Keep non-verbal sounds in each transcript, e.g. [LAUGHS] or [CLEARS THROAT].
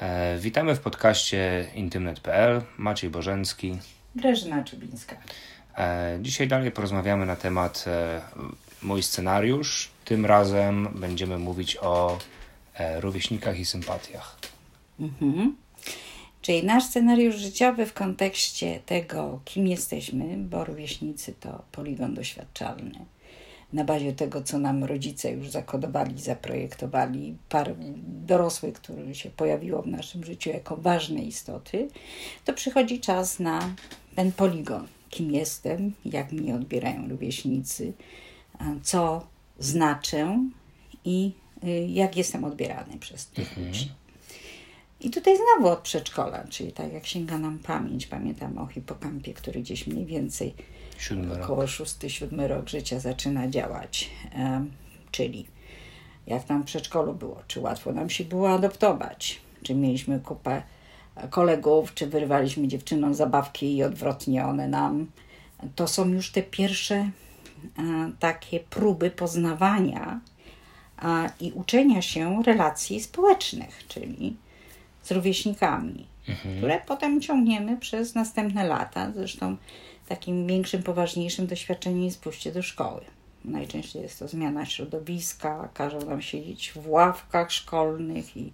E, witamy w podcaście intymnet.pl. Maciej Bożencki. Grażyna Czubińska. E, dzisiaj dalej porozmawiamy na temat e, mój scenariusz. Tym razem będziemy mówić o rówieśnikach i sympatiach. Mhm. Czyli nasz scenariusz życiowy w kontekście tego, kim jesteśmy, bo rówieśnicy to poligon doświadczalny. Na bazie tego, co nam rodzice już zakodowali, zaprojektowali, par dorosłych, które się pojawiło w naszym życiu jako ważne istoty, to przychodzi czas na ten poligon. Kim jestem, jak mnie odbierają rówieśnicy, co znaczę i y, jak jestem odbierany przez tych ludzi. I tutaj znowu od przedszkola, czyli tak jak sięga nam pamięć, pamiętam o hipokampie, który gdzieś mniej więcej Siódmy rok. około 6-7 rok życia zaczyna działać. Czyli jak tam w przedszkolu było, czy łatwo nam się było adoptować, czy mieliśmy kupę kolegów, czy wyrywaliśmy dziewczynom zabawki i odwrotnie one nam. To są już te pierwsze e, takie próby poznawania i uczenia się relacji społecznych, czyli z rówieśnikami, które potem ciągniemy przez następne lata. Zresztą takim większym, poważniejszym doświadczeniem jest pójście do szkoły. Najczęściej jest to zmiana środowiska, każą nam siedzieć w ławkach szkolnych i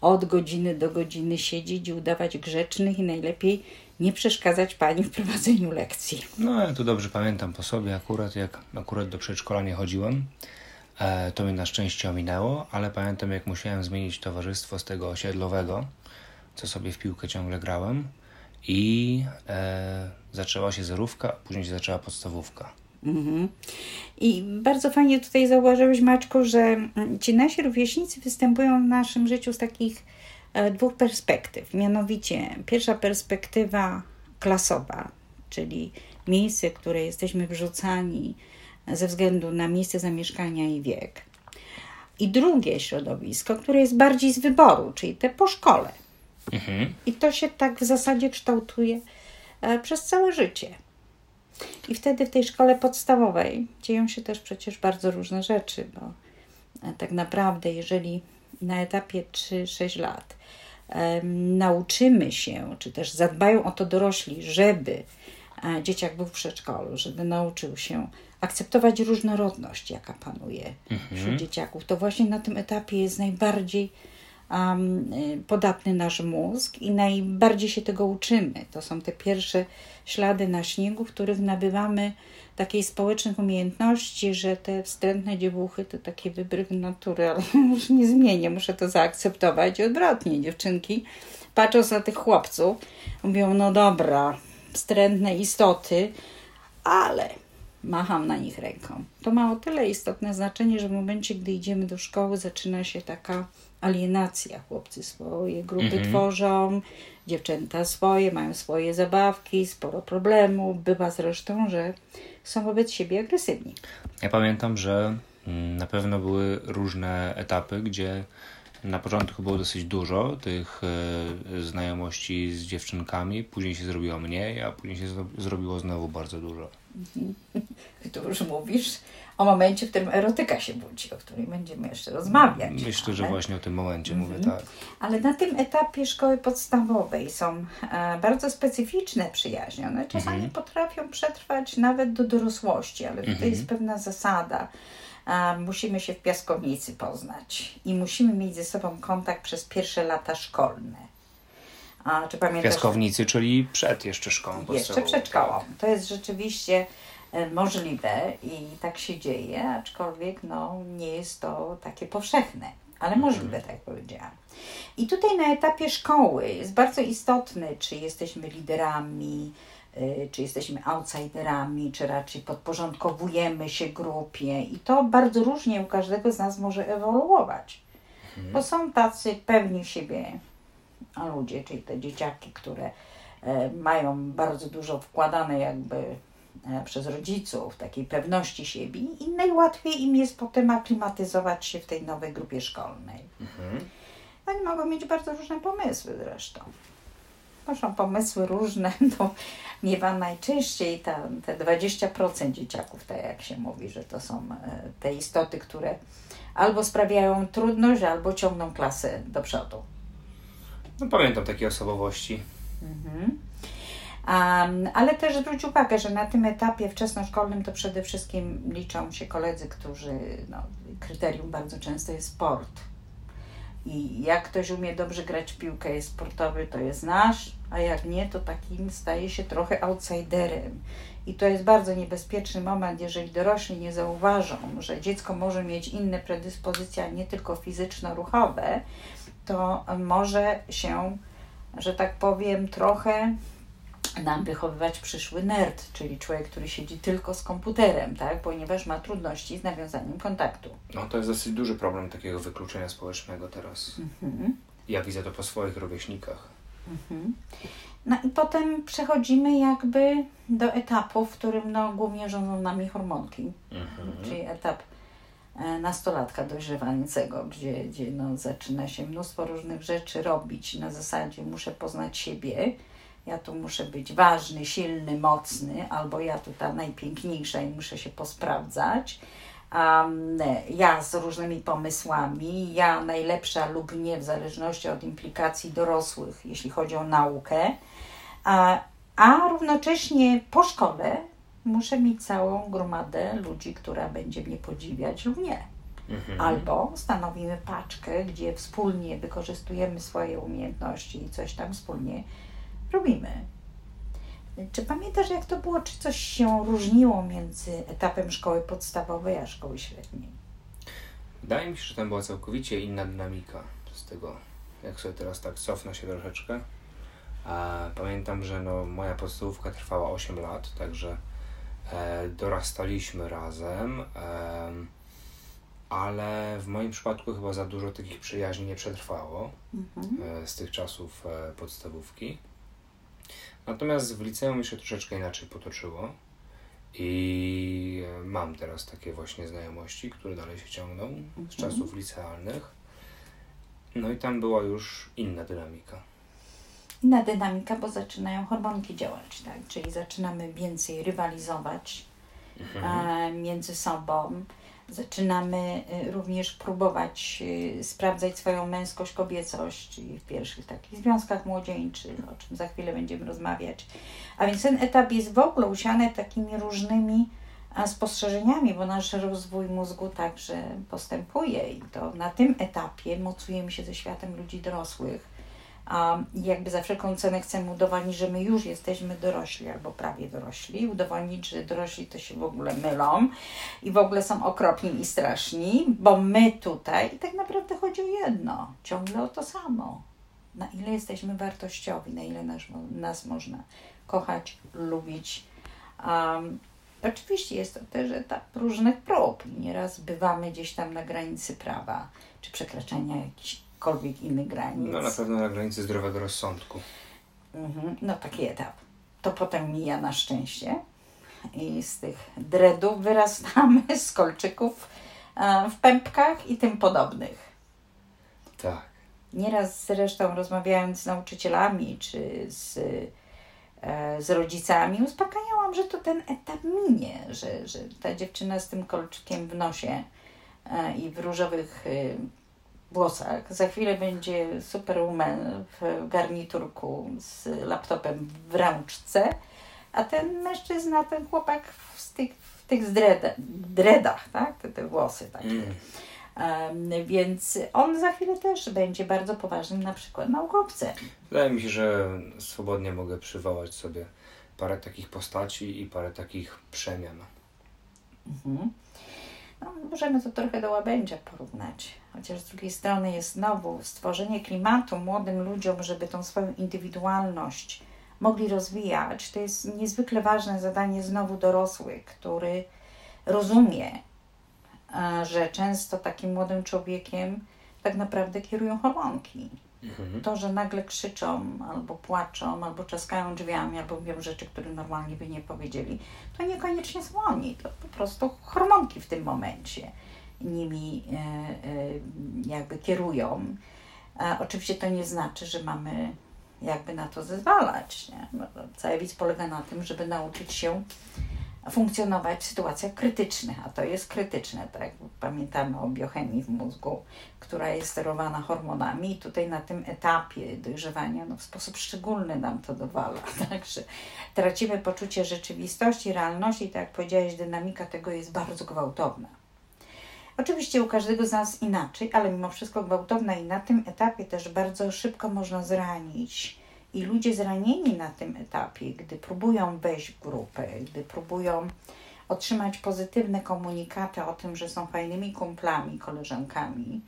od godziny do godziny siedzieć i udawać grzecznych i najlepiej nie przeszkadzać pani w prowadzeniu lekcji. No, ja tu dobrze pamiętam po sobie akurat, jak akurat do przedszkola nie chodziłem. E, to mnie na szczęście ominęło, ale pamiętam, jak musiałem zmienić towarzystwo z tego osiedlowego, co sobie w piłkę ciągle grałem. I e, zaczęła się zerówka, a później się zaczęła podstawówka. Mhm. I bardzo fajnie tutaj zauważyłeś, Maczku, że mm, ci nasi rówieśnicy występują w naszym życiu z takich e, dwóch perspektyw. Mianowicie, pierwsza perspektywa klasowa, czyli miejsce, które jesteśmy wrzucani ze względu na miejsce zamieszkania i wiek. I drugie środowisko, które jest bardziej z wyboru, czyli te po szkole. Mhm. I to się tak w zasadzie kształtuje e, przez całe życie. I wtedy w tej szkole podstawowej dzieją się też przecież bardzo różne rzeczy, bo e, tak naprawdę, jeżeli na etapie 3-6 lat em, nauczymy się, czy też zadbają o to dorośli, żeby e, dzieciak był w przedszkolu, żeby nauczył się akceptować różnorodność, jaka panuje wśród dzieciaków, to właśnie na tym etapie jest najbardziej um, podatny nasz mózg i najbardziej się tego uczymy. To są te pierwsze ślady na śniegu, w których nabywamy takiej społecznych umiejętności, że te wstrętne dziewuchy to takie wybrywy natury, ale [LAUGHS] już nie zmienię, muszę to zaakceptować. I odwrotnie, dziewczynki patrząc na tych chłopców, mówią, no dobra, wstrętne istoty, ale macham na nich ręką. To ma o tyle istotne znaczenie, że w momencie, gdy idziemy do szkoły, zaczyna się taka alienacja. Chłopcy swoje grupy tworzą, dziewczęta swoje, mają swoje zabawki, sporo problemów. Bywa zresztą, że są wobec siebie agresywni. Ja pamiętam, że mm, na pewno były różne etapy, gdzie na początku było dosyć dużo tych e, znajomości z dziewczynkami, później się zrobiło mniej, a później się zro- zrobiło znowu bardzo dużo. [LAUGHS] Tu już mówisz o momencie, w którym erotyka się budzi, o której będziemy jeszcze rozmawiać. Myślę, że ale- właśnie o tym momencie mówię Mhm. tak. Ale na tym etapie szkoły podstawowej są e, bardzo specyficzne przyjaźnie. One czasami potrafią przetrwać nawet do dorosłości, ale tutaj jest pewna zasada. Musimy się w piaskownicy poznać i musimy mieć ze sobą kontakt przez pierwsze lata szkolne. A, czy pamiętasz? Piaskownicy, czyli przed jeszcze szkołą Jeszcze przed szkołą. To jest rzeczywiście e, możliwe i tak się dzieje, aczkolwiek no, nie jest to takie powszechne, ale możliwe, tak jak powiedziałam. I tutaj na etapie szkoły jest bardzo istotne, czy jesteśmy liderami, czy jesteśmy outsiderami, czy raczej podporządkowujemy się grupie. I to bardzo różnie u każdego z nas może ewoluować. Bo są tacy pewni siebie ludzie, czyli te dzieciaki, które e, mają bardzo dużo wkładane jakby e, przez rodziców, takiej pewności siebie i najłatwiej im jest potem aklimatyzować się w tej nowej grupie szkolnej. Oni mogą mieć bardzo różne pomysły zresztą. Może pomysły różne, [LAUGHS] to miewa najczęściej ta, te 20% dzieciaków, tak jak się mówi, że to są e, te istoty, które albo sprawiają trudność, albo ciągną klasę do przodu. No pamiętam takie osobowości. Mhm. Um, ale też zwróć uwagę, że na tym etapie wczesnoszkolnym to przede wszystkim liczą się koledzy, którzy, no, kryterium bardzo często jest sport. I jak ktoś umie dobrze grać w piłkę, jest sportowy, to jest nasz, a jak nie, to takim staje się trochę outsiderem. I to jest bardzo niebezpieczny moment, jeżeli dorośli nie zauważą, że dziecko może mieć inne predyspozycje, nie tylko fizyczno-ruchowe, to może się, że tak powiem, trochę nam wychowywać przyszły nerd, czyli człowiek, który siedzi tylko z komputerem, tak? ponieważ ma trudności z nawiązaniem kontaktu. No to jest dosyć duży problem takiego wykluczenia społecznego teraz. Mhm. Ja widzę to po swoich rówieśnikach. Mhm. No i potem przechodzimy jakby do etapu, w którym no, głównie rządzą nami hormonki, mhm. czyli etap e, nastolatka dojrzewającego, gdzie, gdzie no, zaczyna się mnóstwo różnych rzeczy robić na zasadzie muszę poznać siebie, ja tu muszę być ważny, silny, mocny, albo ja tu ta najpiękniejsza i muszę się posprawdzać. Um, ja z różnymi pomysłami, ja najlepsza lub nie, w zależności od implikacji dorosłych, jeśli chodzi o naukę, a, a równocześnie po szkole muszę mieć całą gromadę ludzi, która będzie mnie podziwiać lub nie. Mhm. Albo stanowimy paczkę, gdzie wspólnie wykorzystujemy swoje umiejętności i coś tam wspólnie robimy. Czy pamiętasz, jak to było? Czy coś się różniło między etapem szkoły podstawowej a szkoły średniej? Wydaje mi się, że tam była całkowicie inna dynamika z tego, jak sobie teraz tak cofnę się troszeczkę. A pamiętam, że no, moja podstawówka trwała 8 lat, także e, dorastaliśmy razem, e, ale w moim przypadku chyba za dużo takich przyjaźni nie przetrwało mhm. e, z tych czasów e, podstawówki. Natomiast w liceum mi się troszeczkę inaczej potoczyło i mam teraz takie właśnie znajomości, które dalej się ciągną z mhm. czasów licealnych. No i tam była już inna dynamika. Inna dynamika, bo zaczynają hormonki działać, tak? Czyli zaczynamy więcej rywalizować mhm. e, między sobą zaczynamy y, również próbować y, sprawdzać swoją męskość, kobiecość w pierwszych takich związkach młodzieńczych, o czym za chwilę będziemy rozmawiać. A więc ten etap jest w ogóle usiany takimi różnymi spostrzeżeniami, bo nasz rozwój mózgu także postępuje i to na tym etapie mocujemy się ze światem ludzi dorosłych a jakby za wszelką cenę chcemy udowodnić, że my już jesteśmy dorośli albo prawie dorośli, udowodnić, że dorośli to się w ogóle mylą i w ogóle są okropni i straszni, bo my tutaj, i tak naprawdę chodzi o jedno, ciągle o to samo. Na ile jesteśmy wartościowi, na ile nas, nas można kochać, lubić. Um, oczywiście jest to też etap różnych prób. Nieraz bywamy gdzieś tam na granicy prawa, czy przekraczania jakichś jakichkolwiek innych granic. No na pewno na granicy zdrowego rozsądku. Mhm, no taki etap. To potem mija na szczęście i z tych dreadów wyrastamy, [LAUGHS] z kolczyków e, w pępkach i tym podobnych. Tak. Nieraz zresztą rozmawiając z nauczycielami czy z, e, z rodzicami, uspokajałam, że to ten etap minie, że, że ta dziewczyna z tym kolczykiem w nosie e, i w różowych włosach. Za chwilę będzie superwoman w garniturku z laptopem w rączce, a ten mężczyzna, ten chłopak w tych, w tych dreadach, tak? Te, te włosy takie. Mm. Um, więc on za chwilę też będzie bardzo poważnym na przykład naukowcem. Wydaje mi się, że swobodnie mogę przywołać sobie parę takich postaci i parę takich przemian. Mhm. Możemy to trochę do łabędzia porównać. Chociaż z drugiej strony jest znowu stworzenie klimatu młodym ludziom, żeby tą swoją indywidualność mogli rozwijać. To jest niezwykle ważne zadanie znowu dorosłych, który rozumie, e, że często takim młodym człowiekiem tak naprawdę kierują hormonki. Mhm. To, że nagle krzyczą, albo płaczą, albo czaskają drzwiami, albo mówią rzeczy, które normalnie by nie powiedzieli, to niekoniecznie są oni, to po prostu hormonki w tym momencie nimi e, e, jakby kierują. Oczywiście to nie znaczy, że mamy jakby na to zezwalać. Nie? Cały widz polega na tym, żeby nauczyć się funkcjonować w sytuacjach krytycznych, a to jest krytyczne, tak? Pamiętamy o biochemii w mózgu, która jest sterowana hormonami i tutaj na tym etapie dojrzewania no, w sposób szczególny nam to dowala, [LAUGHS] także tracimy poczucie rzeczywistości, realności i tak jak powiedziałeś, dynamika tego jest bardzo gwałtowna. Oczywiście u każdego z nas inaczej, ale mimo wszystko gwałtowna i na tym etapie też bardzo szybko można zranić i ludzie zranieni na tym etapie, gdy próbują wejść w grupę, gdy próbują otrzymać pozytywne komunikaty o tym, że są fajnymi kumplami, koleżankami,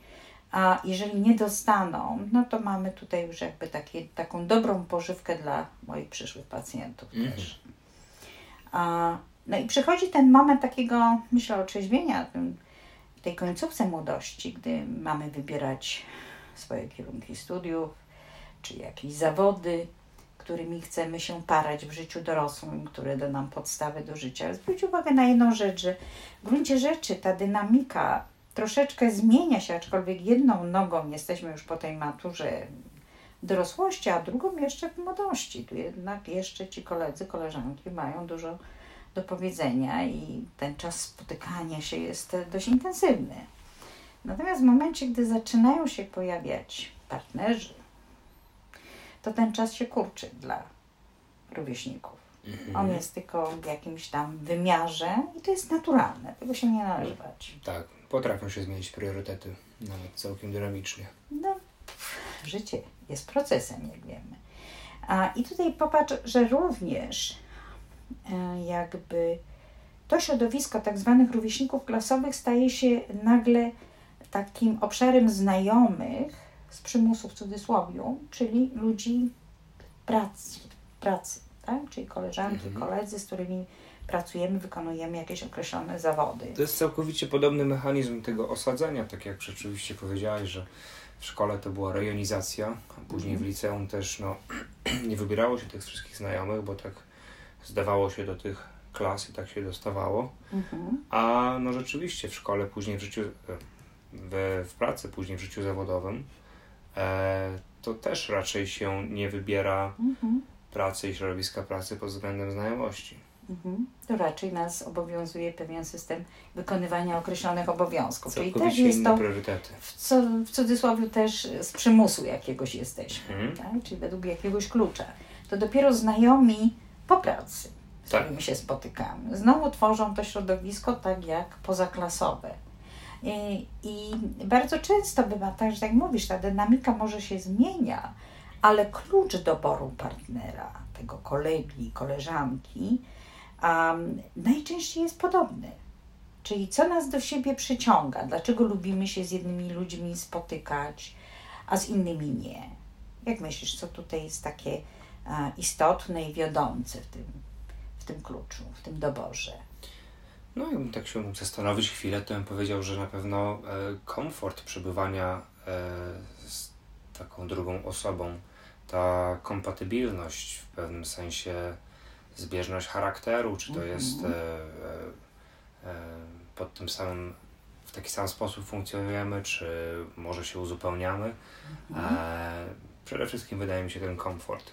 a jeżeli nie dostaną, no to mamy tutaj już jakby takie, taką dobrą pożywkę dla moich przyszłych pacjentów mm też. A, no i przychodzi ten moment takiego, myślę, otrzeźwienia w tej końcówce młodości, gdy mamy wybierać swoje kierunki studiów, czy jakieś zawody, którymi chcemy się parać w życiu dorosłym, które da nam podstawy do życia. Zwróć uwagę na jedną rzecz, że w gruncie rzeczy ta dynamika troszeczkę zmienia się, aczkolwiek jedną nogą jesteśmy już po tej maturze dorosłości, a drugą jeszcze w młodości. Tu jednak jeszcze ci koledzy, koleżanki mają dużo do powiedzenia i ten czas spotykania się jest dość intensywny. Natomiast w momencie, gdy zaczynają się pojawiać partnerzy, to ten czas się kurczy dla rówieśników. Mhm. On jest tylko w jakimś tam wymiarze i to jest naturalne, tego się nie należy bać. Tak, potrafią się zmienić priorytety, nawet całkiem dynamicznie. No, życie jest procesem, jak wiemy. A, I tutaj popatrz, że również e, jakby to środowisko tak zwanych rówieśników klasowych staje się nagle takim obszarem znajomych, z przymusu w cudzysłowie, czyli ludzi pracy, pracy tak? czyli koleżanki, mhm. koledzy, z którymi pracujemy, wykonujemy jakieś określone zawody. To jest całkowicie podobny mechanizm tego osadzenia, tak jak rzeczywiście powiedziałaś, że w szkole to była rejonizacja, a później mhm. w liceum też no, [CLEARS THROAT] nie wybierało się tych wszystkich znajomych, bo tak zdawało się do tych klas i tak się dostawało. Mhm. A no rzeczywiście w szkole, później w życiu, w, w pracy, później w życiu zawodowym E, to też raczej się nie wybiera mhm. pracy i środowiska pracy pod względem znajomości. Mhm. To raczej nas obowiązuje pewien system wykonywania określonych obowiązków. Czyli też jest to priorytety. W, co, w cudzysłowie też z przymusu jakiegoś jesteśmy, mhm. tak? czyli według jakiegoś klucza. To dopiero znajomi po pracy, z tak. którymi się spotykamy, znowu tworzą to środowisko tak jak pozaklasowe. I, I bardzo często bywa tak, że jak mówisz, ta dynamika może się zmienia, ale klucz doboru partnera, tego kolegi, koleżanki, um, najczęściej jest podobny. Czyli co nas do siebie przyciąga, dlaczego lubimy się z jednymi ludźmi spotykać, a z innymi nie. Jak myślisz, co tutaj jest takie istotne i wiodące w tym, w tym kluczu, w tym doborze? No, jakbym tak się mógł zastanowić chwilę, to bym powiedział, że na pewno e, komfort przebywania e, z taką drugą osobą, ta kompatybilność w pewnym sensie, zbieżność charakteru, czy to mhm. jest e, e, pod tym samym, w taki sam sposób funkcjonujemy, czy może się uzupełniamy. Mhm. Przede wszystkim wydaje mi się ten komfort.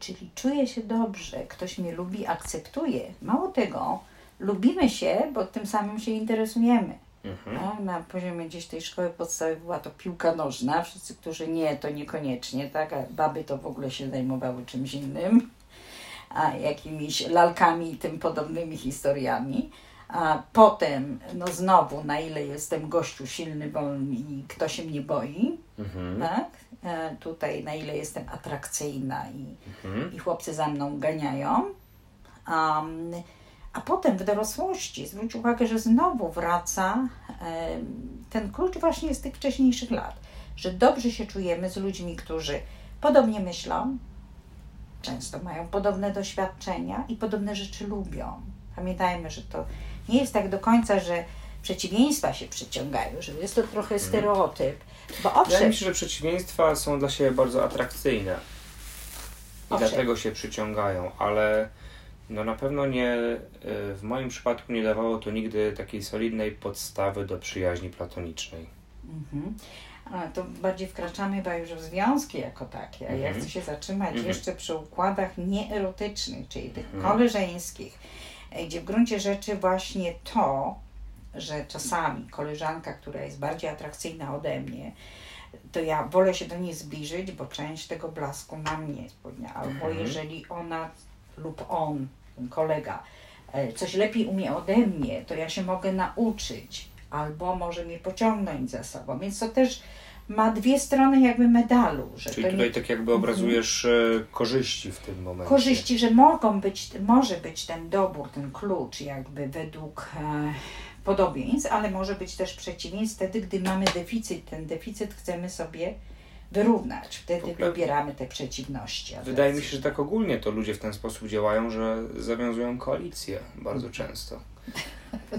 Czyli czuję się dobrze, ktoś mnie lubi, akceptuje. Mało tego, lubimy się, bo tym samym się interesujemy. Mhm. No, na poziomie gdzieś tej szkoły podstawowej była to piłka nożna. Wszyscy, którzy nie, to niekoniecznie, tak? A baby to w ogóle się zajmowały czymś innym, a jakimiś lalkami i tym podobnymi historiami. A potem, no znowu, na ile jestem gościu silny, wolny i kto się mnie boi, mhm. tak? E, tutaj, na ile jestem atrakcyjna i, mhm. i chłopcy za mną ganiają. Um, a potem w dorosłości zwróć uwagę, że znowu wraca ten klucz właśnie z tych wcześniejszych lat, że dobrze się czujemy z ludźmi, którzy podobnie myślą, często mają podobne doświadczenia i podobne rzeczy lubią. Pamiętajmy, że to nie jest tak do końca, że przeciwieństwa się przyciągają, że jest to trochę mhm. stereotyp. Bo owszem, Wydaje mi się, że przeciwieństwa są dla siebie bardzo atrakcyjne i owszem. dlatego się przyciągają, ale no na pewno nie, e, w moim przypadku nie dawało to nigdy takiej solidnej podstawy do przyjaźni platonicznej. Mhm. to bardziej wkraczamy chyba już w związki jako takie. A ja Mhm. chcę się zatrzymać Mhm. jeszcze przy układach nieerotycznych, czyli tych Mhm. koleżeńskich, e, gdzie w gruncie rzeczy właśnie to, że czasami koleżanka, która jest bardziej atrakcyjna ode mnie, to ja wolę się do niej zbliżyć, bo część tego blasku na mnie spłynie. Albo Mhm. jeżeli ona lub on, kolega, e, coś lepiej umie ode mnie, to ja się mogę nauczyć, albo może mnie pociągnąć za sobą. Więc to też ma dwie strony jakby medalu, że Czyli tutaj nie tak jakby obrazujesz e, korzyści w tym momencie. korzyści, że mogą być, może być ten dobór, ten klucz jakby według e, podobieństw, ale może być też przeciwieństw wtedy, gdy mamy deficyt. Ten deficyt chcemy sobie wyrównać. Wtedy ogóle- wybieramy te przeciwności. Wydaje mi się, że tak ogólnie to ludzie w ten sposób działają, że zawiązują koalicje bardzo często. [LAUGHS]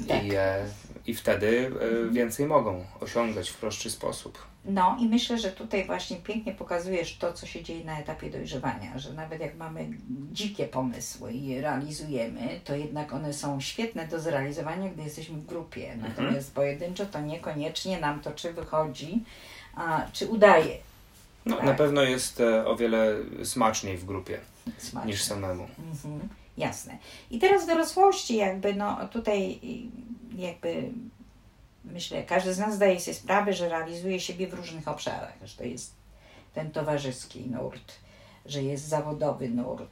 Tak. I, e, I wtedy e, więcej mogą osiągać w prostszy sposób. No i myślę, że tutaj właśnie pięknie pokazujesz to, co się dzieje na etapie dojrzewania, że nawet jak mamy dzikie pomysły i je realizujemy, to jednak one są świetne do zrealizowania, gdy jesteśmy w grupie. Natomiast pojedynczo to niekoniecznie nam to czy wychodzi, a czy udaje. No, Tak. Na pewno jest e, o wiele smaczniej w grupie niż samemu. Mhm, jasne. I teraz w dorosłości jakby, no tutaj jakby myślę, każdy z nas zdaje sobie sprawę, że realizuje siebie w różnych obszarach, że to jest ten towarzyski nurt, że jest zawodowy nurt,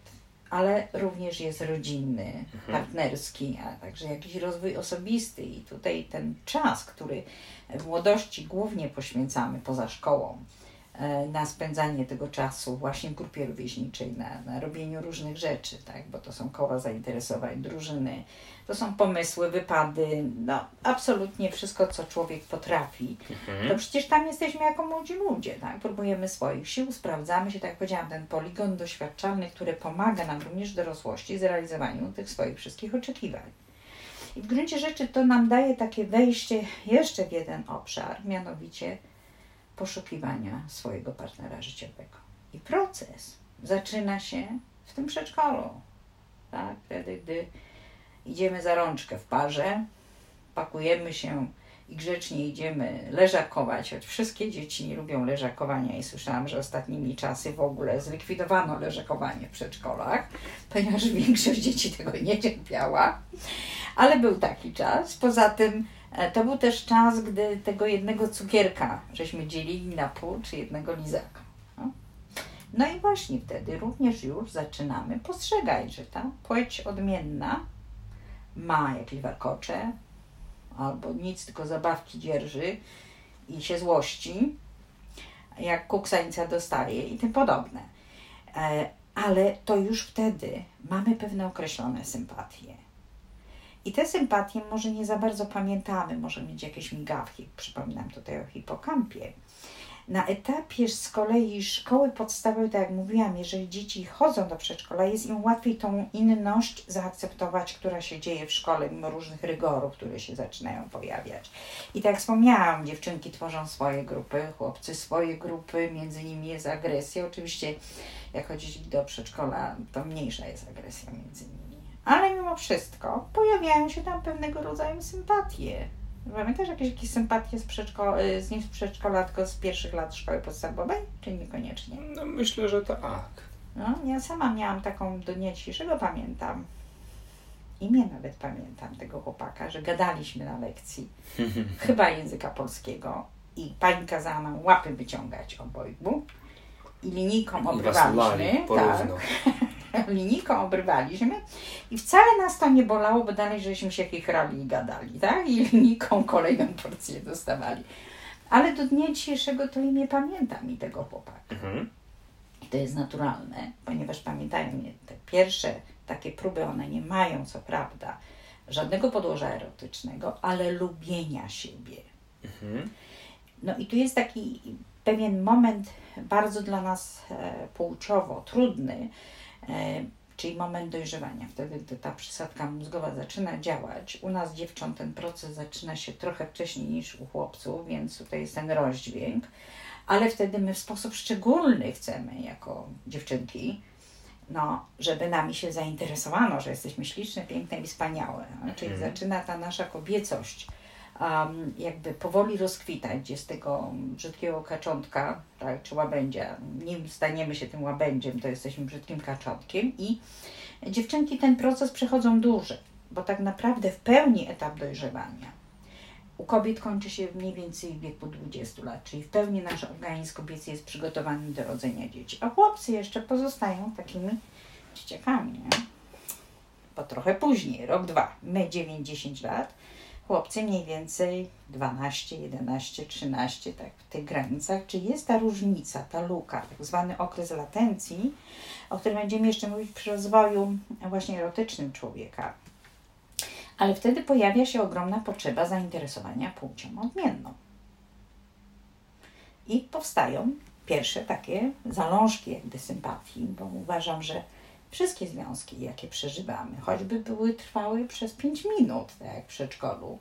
ale również jest rodzinny, partnerski, a także jakiś rozwój osobisty i tutaj ten czas, który w młodości głównie poświęcamy poza szkołą, na spędzanie tego czasu właśnie w grupie rówieśniczej, na, na robieniu różnych rzeczy, tak? bo to są koła zainteresowań, drużyny, to są pomysły, wypady, no absolutnie wszystko, co człowiek potrafi. To przecież tam jesteśmy jako młodzi ludzie, tak? próbujemy swoich sił, sprawdzamy się, tak jak powiedziałam, ten poligon doświadczalny, który pomaga nam również w dorosłości zrealizowaniu tych swoich wszystkich oczekiwań. I w gruncie rzeczy to nam daje takie wejście jeszcze w jeden obszar, mianowicie poszukiwania swojego partnera życiowego. I proces zaczyna się w tym przedszkolu. Tak? Wtedy, gdy idziemy za rączkę w parze, pakujemy się i grzecznie idziemy leżakować, choć wszystkie dzieci nie lubią leżakowania i słyszałam, że ostatnimi czasy w ogóle zlikwidowano leżakowanie w przedszkolach, ponieważ większość dzieci tego nie cierpiała. Ale był taki czas. Poza tym to był też czas, gdy tego jednego cukierka żeśmy dzielili na pół, czy jednego lizaka. No. No i właśnie wtedy również już zaczynamy postrzegać, że ta płeć odmienna ma jakieś warkocze, albo nic, tylko zabawki dzierży i się złości, jak kuksańca dostaje i tym podobne. E, Ale to już wtedy mamy pewne określone sympatie. I te sympatie może nie za bardzo pamiętamy, może mieć jakieś migawki. Przypominam tutaj o hipokampie. Na etapie z kolei szkoły podstawowej, tak jak mówiłam, jeżeli dzieci chodzą do przedszkola, jest im łatwiej tą inność zaakceptować, która się dzieje w szkole, mimo różnych rygorów, które się zaczynają pojawiać. I tak jak wspomniałam, dziewczynki tworzą swoje grupy, chłopcy swoje grupy, między nimi jest agresja. Oczywiście, jak chodzić do przedszkola, to mniejsza jest agresja między nimi. Ale mimo wszystko pojawiają się tam pewnego rodzaju sympatie. Pamiętasz jakieś, jakieś sympatie z, przedszko- y, z nie z przedszkola, tylko z pierwszych lat szkoły podstawowej? Czy niekoniecznie? No, myślę, że tak. No, ja sama miałam taką do dnia dzisiejszego, pamiętam. Imię nawet pamiętam tego chłopaka, że gadaliśmy na lekcji, [LAUGHS] chyba języka polskiego i pani kazała nam łapy wyciągać obojgu i linijką obrywaliśmy. tak. [LAUGHS] [LAUGHS] linijką obrywaliśmy i wcale nas to nie bolało, bo dalej żeśmy się chichrali i gadali, tak? I [LAUGHS] linijką kolejną porcję dostawali. Ale do dnia dzisiejszego to imię pamiętam i tego chłopaka. Mhm. I to jest naturalne, ponieważ pamiętają mnie te pierwsze takie próby, one nie mają co prawda żadnego podłoża erotycznego, ale lubienia siebie. Mhm. No i tu jest taki pewien moment bardzo dla nas e, płciowo trudny, czyli moment dojrzewania. Wtedy gdy ta przysadka mózgowa zaczyna działać. U nas dziewcząt ten proces zaczyna się trochę wcześniej niż u chłopców, więc tutaj jest ten rozdźwięk. Ale wtedy my w sposób szczególny chcemy, jako dziewczynki, no, żeby nami się zainteresowano, że jesteśmy śliczne, piękne i wspaniałe. Czyli Mhm. zaczyna ta nasza kobiecość um, jakby powoli rozkwitać, z tego brzydkiego kaczątka, tak, czy łabędzia, nim staniemy się tym łabędziem, to jesteśmy brzydkim kaczątkiem. I dziewczynki ten proces przechodzą dłużej, bo tak naprawdę w pełni etap dojrzewania. U kobiet kończy się mniej więcej w wieku 20 lat, czyli w pełni nasz organizm kobiecy jest przygotowany do rodzenia dzieci, a chłopcy jeszcze pozostają takimi dzieciakami, nie? bo trochę później, rok, dwa, my 9-10 lat, chłopcy mniej więcej 12, 11, 13, tak w tych granicach. Czy jest ta różnica, ta luka, tak zwany okres latencji, o którym będziemy jeszcze mówić przy rozwoju właśnie erotycznym człowieka. Ale wtedy pojawia się ogromna potrzeba zainteresowania płcią odmienną. I powstają pierwsze takie zalążki jakby sympatii, bo uważam, że wszystkie związki, jakie przeżywamy, choćby były trwały przez 5 minut, tak jak w przedszkolu,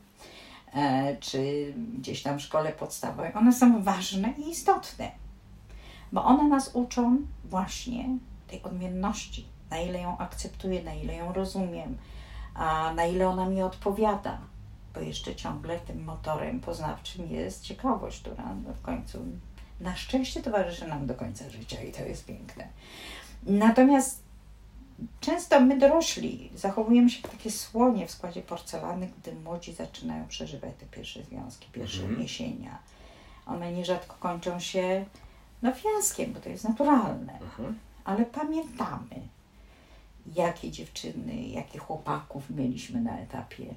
e, czy gdzieś tam w szkole podstawowej, one są ważne i istotne, bo one nas uczą właśnie tej odmienności, na ile ją akceptuję, na ile ją rozumiem, a na ile ona mi odpowiada, bo jeszcze ciągle tym motorem poznawczym jest ciekawość, która w końcu na szczęście towarzyszy nam do końca życia i to jest piękne. Natomiast często my dorośli zachowujemy się jak takie słonie w składzie porcelany, gdy młodzi zaczynają przeżywać te pierwsze związki, pierwsze mhm. uniesienia. One nierzadko kończą się no fiaskiem, bo to jest naturalne. Mhm. Ale pamiętamy, jakie dziewczyny, jakie chłopaków mieliśmy na etapie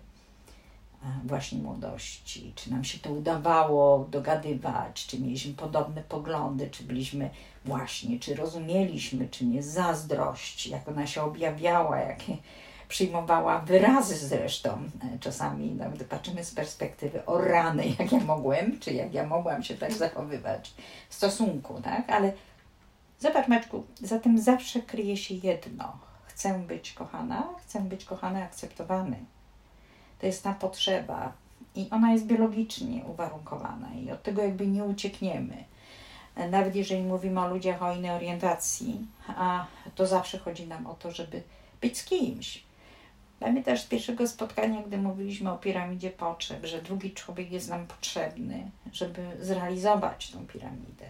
właśnie młodości, czy nam się to udawało dogadywać, czy mieliśmy podobne poglądy, czy byliśmy właśnie, czy rozumieliśmy, czy nie zazdrość, jak ona się objawiała, jakie przyjmowała wyrazy zresztą. E, czasami, gdy patrzymy z perspektywy, o rany, jak ja mogłem, czy jak ja mogłam się tak zachowywać w stosunku, tak? Ale zobacz, Maczku, za tym zawsze kryje się jedno. Chcę być kochana, chcę być kochany, akceptowany to jest ta potrzeba i ona jest biologicznie uwarunkowana i od tego jakby nie uciekniemy. Nawet jeżeli mówimy o ludziach o innej orientacji, a to zawsze chodzi nam o to, żeby być z kimś. Pamiętasz z pierwszego spotkania, gdy mówiliśmy o piramidzie potrzeb, że drugi człowiek jest nam potrzebny, żeby zrealizować tą piramidę.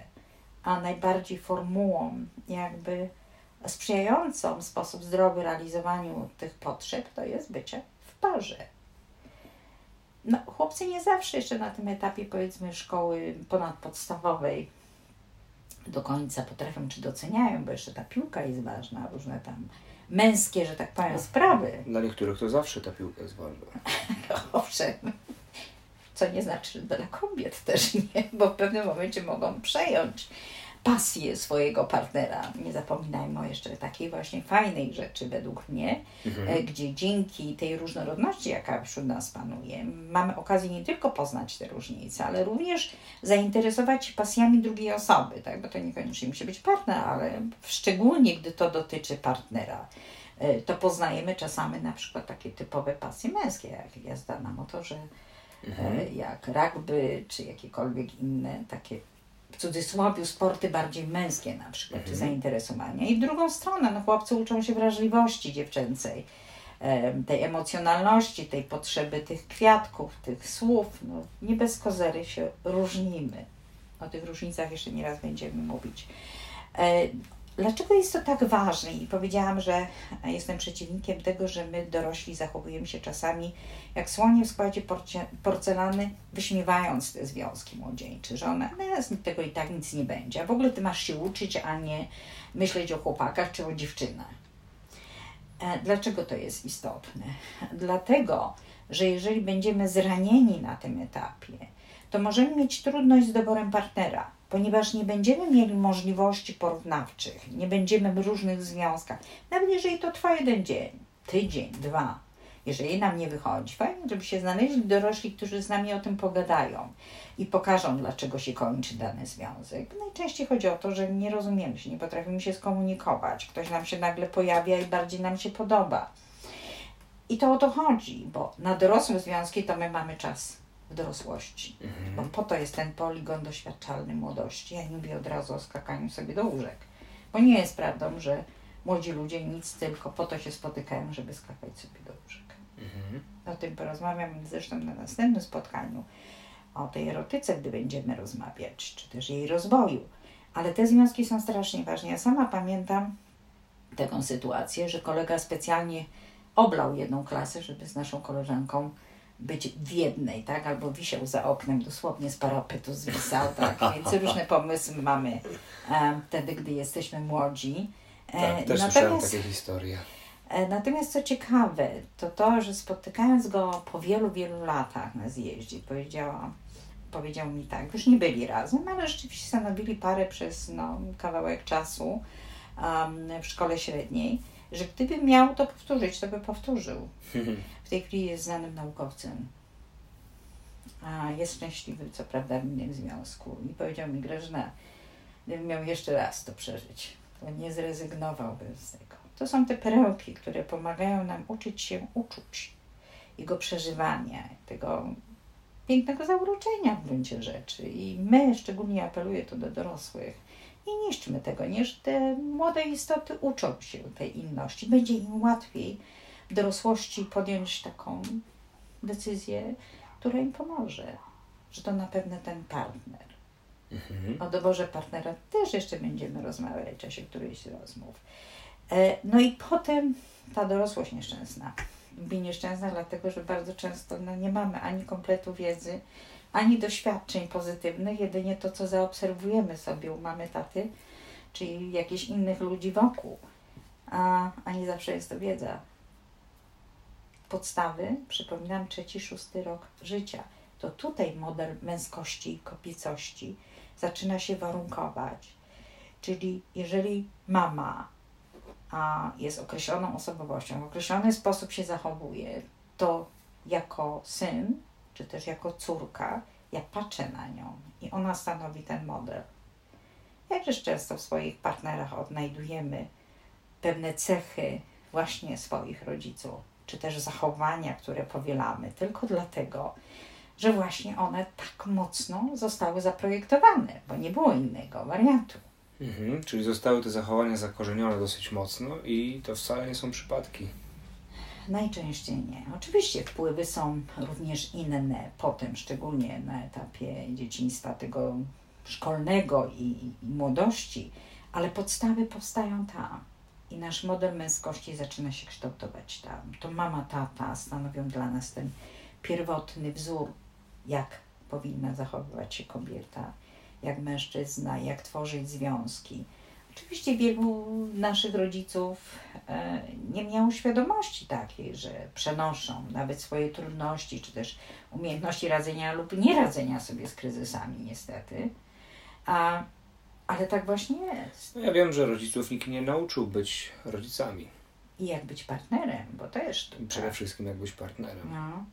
A najbardziej formułą, jakby sprzyjającą sposób zdrowy realizowaniu tych potrzeb, to jest bycie w parze. No, chłopcy nie zawsze jeszcze na tym etapie, powiedzmy, szkoły ponadpodstawowej do końca potrafią czy doceniają, bo jeszcze ta piłka jest ważna, różne tam męskie, że tak powiem, sprawy. Dla niektórych to zawsze ta piłka jest ważna. [LAUGHS] Owszem. Co nie znaczy, że dla kobiet też nie, bo w pewnym momencie mogą przejąć pasję swojego partnera. Nie zapominajmy o jeszcze takiej właśnie fajnej rzeczy według mnie, mhm. E, gdzie dzięki tej różnorodności, jaka wśród nas panuje, mamy okazję nie tylko poznać te różnice, ale również zainteresować się pasjami drugiej osoby, tak? bo to niekoniecznie musi być partner, ale szczególnie gdy to dotyczy partnera e, to poznajemy czasami na przykład takie typowe pasje męskie, jak jazda na motorze, e, mhm. jak rugby, czy jakiekolwiek inne takie w cudzysłowie sporty bardziej męskie na przykład, mhm. czy zainteresowania. I w drugą stronę, no chłopcy uczą się wrażliwości dziewczęcej, tej emocjonalności, tej potrzeby tych kwiatków, tych słów. No, nie bez kozery się różnimy. O tych różnicach jeszcze nieraz będziemy mówić. Dlaczego jest to tak ważne? I powiedziałam, że jestem przeciwnikiem tego, że my dorośli zachowujemy się czasami jak słonie w składzie porcelany, wyśmiewając te związki młodzieńcze, że one, no, z tego i tak nic nie będzie. A w ogóle ty masz się uczyć, a nie myśleć o chłopakach czy o dziewczynach. E, dlaczego to jest istotne? Dlatego, że jeżeli będziemy zranieni na tym etapie, to możemy mieć trudność z doborem partnera ponieważ nie będziemy mieli możliwości porównawczych, nie będziemy w różnych związkach, nawet jeżeli to trwa jeden dzień, tydzień, dwa. Jeżeli nam nie wychodzi, fajnie, żeby się znaleźli dorośli, którzy z nami o tym pogadają i pokażą, dlaczego się kończy dany związek. Najczęściej chodzi o to, że nie rozumiemy się, nie potrafimy się skomunikować. Ktoś nam się nagle pojawia i bardziej nam się podoba. I to o to chodzi, bo na dorosłe związki to my mamy czas w dorosłości. Mhm. Bo po to jest ten poligon doświadczalny młodości. Ja nie mówię od razu o skakaniu sobie do łóżek. Bo nie jest prawdą, że młodzi ludzie nic tylko po to się spotykają, żeby skakać sobie do łóżek. Mhm. O tym porozmawiam zresztą na następnym spotkaniu. O tej erotyce, gdy będziemy rozmawiać, czy też jej rozwoju. Ale te związki są strasznie ważne. Ja sama pamiętam taką sytuację, że kolega specjalnie oblał jedną klasę, żeby z naszą koleżanką być w jednej, tak? Albo wisiał za oknem, dosłownie z parapetu zwisał, tak? Więc różne pomysły mamy e, wtedy, gdy jesteśmy młodzi. E, tak, też słyszałem takie historie. E, natomiast co ciekawe, to to, że spotykając go po wielu, wielu latach na zjeździe, powiedziałam, powiedział mi tak, już nie byli razem, ale rzeczywiście stanowili parę przez no, kawałek czasu um, w szkole średniej, że gdyby miał to powtórzyć, to by powtórzył. [LAUGHS] W tej chwili jest znanym naukowcem. A jest szczęśliwy, co prawda, w innym związku. I powiedział mi, Grażyna, gdybym miał jeszcze raz to przeżyć, to nie zrezygnowałbym z tego. To są te perełki, które pomagają nam uczyć się uczuć, jego przeżywania, tego pięknego zauroczenia w gruncie rzeczy. I my, szczególnie apeluję to do dorosłych, nie niszczmy tego, niż te młode istoty uczą się tej inności. Będzie im łatwiej w dorosłości podjąć taką decyzję, która im pomoże, że to na pewno ten partner. Mhm. O doborze partnera też jeszcze będziemy rozmawiać w czasie którejś rozmów. E, no i potem ta dorosłość nieszczęsna. Mówi nieszczęsna, dlatego że bardzo często no, nie mamy ani kompletu wiedzy, ani doświadczeń pozytywnych, jedynie to, co zaobserwujemy sobie u mamy, taty, czyli jakichś innych ludzi wokół. A, a nie zawsze jest to wiedza. Podstawy, przypominam, trzeci, szósty rok życia. To tutaj model męskości i kobiecości zaczyna się warunkować. Czyli jeżeli mama a jest określoną osobowością, w określony sposób się zachowuje, to jako syn, czy też jako córka, ja patrzę na nią i ona stanowi ten model. Jakżeż często w swoich partnerach odnajdujemy pewne cechy właśnie swoich rodziców, czy też zachowania, które powielamy, tylko dlatego, że właśnie one tak mocno zostały zaprojektowane, bo nie było innego wariantu. Mhm, czyli zostały te zachowania zakorzenione dosyć mocno i to wcale nie są przypadki. Najczęściej nie. Oczywiście wpływy są również inne potem, szczególnie na etapie dzieciństwa tego szkolnego i, i młodości, ale podstawy powstają tam i nasz model męskości zaczyna się kształtować tam. To mama, tata stanowią dla nas ten pierwotny wzór, jak powinna zachowywać się kobieta, jak mężczyzna, jak tworzyć związki. Oczywiście wielu naszych rodziców e, nie miało świadomości takiej, że przenoszą nawet swoje trudności, czy też umiejętności radzenia lub nieradzenia sobie z kryzysami, niestety. A, ale tak właśnie jest. No ja wiem, że rodziców nikt nie nauczył być rodzicami. I jak być partnerem, bo też. I przede wszystkim jak być partnerem. No.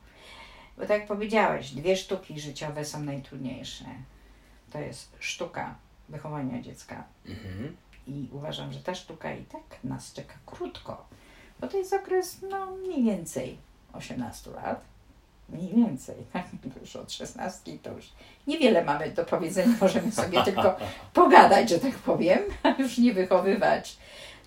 Bo tak jak powiedziałeś, dwie sztuki życiowe są najtrudniejsze to jest sztuka wychowania dziecka. Mhm. I uważam, że ta sztuka i tak nas czeka krótko, bo to jest okres no, mniej więcej 18 lat. Mniej więcej, [LAUGHS] już od 16 to już niewiele mamy do powiedzenia, możemy sobie tylko [LAUGHS] pogadać, że tak powiem, [LAUGHS] a już nie wychowywać.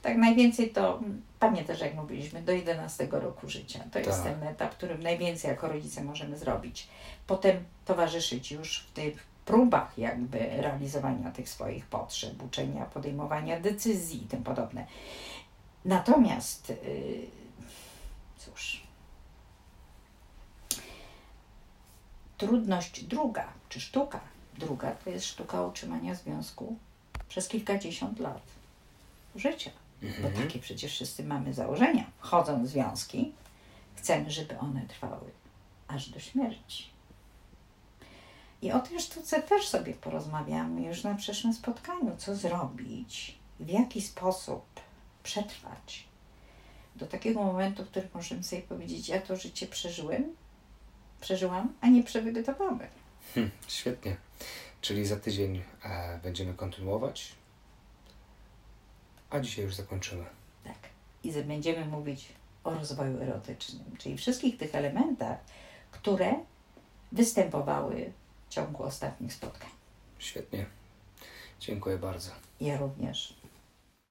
Tak najwięcej to, pamiętasz jak mówiliśmy, do 11 roku życia. To tak. jest ten etap, którym najwięcej jako rodzice możemy zrobić. Potem towarzyszyć już w tych próbach jakby realizowania tych swoich potrzeb, uczenia, podejmowania decyzji i tym podobne. Natomiast, yy, cóż, trudność druga, czy sztuka druga, to jest sztuka utrzymania związku przez kilkadziesiąt lat życia. Mhm. Bo takie przecież wszyscy mamy założenia. Wchodzą w związki, chcemy, żeby one trwały aż do śmierci. I o tej sztuce też sobie porozmawiamy już na przyszłym spotkaniu. Co zrobić, w jaki sposób przetrwać do takiego momentu, w którym możemy sobie powiedzieć: Ja to życie przeżyłem, przeżyłam, a nie przewegetowałem. Hmm, świetnie. Czyli za tydzień e, będziemy kontynuować, a dzisiaj już zakończymy. Tak. I będziemy mówić o rozwoju erotycznym, czyli wszystkich tych elementach, które występowały ciągu ostatnich spotkań. Świetnie. Dziękuję bardzo. Ja również.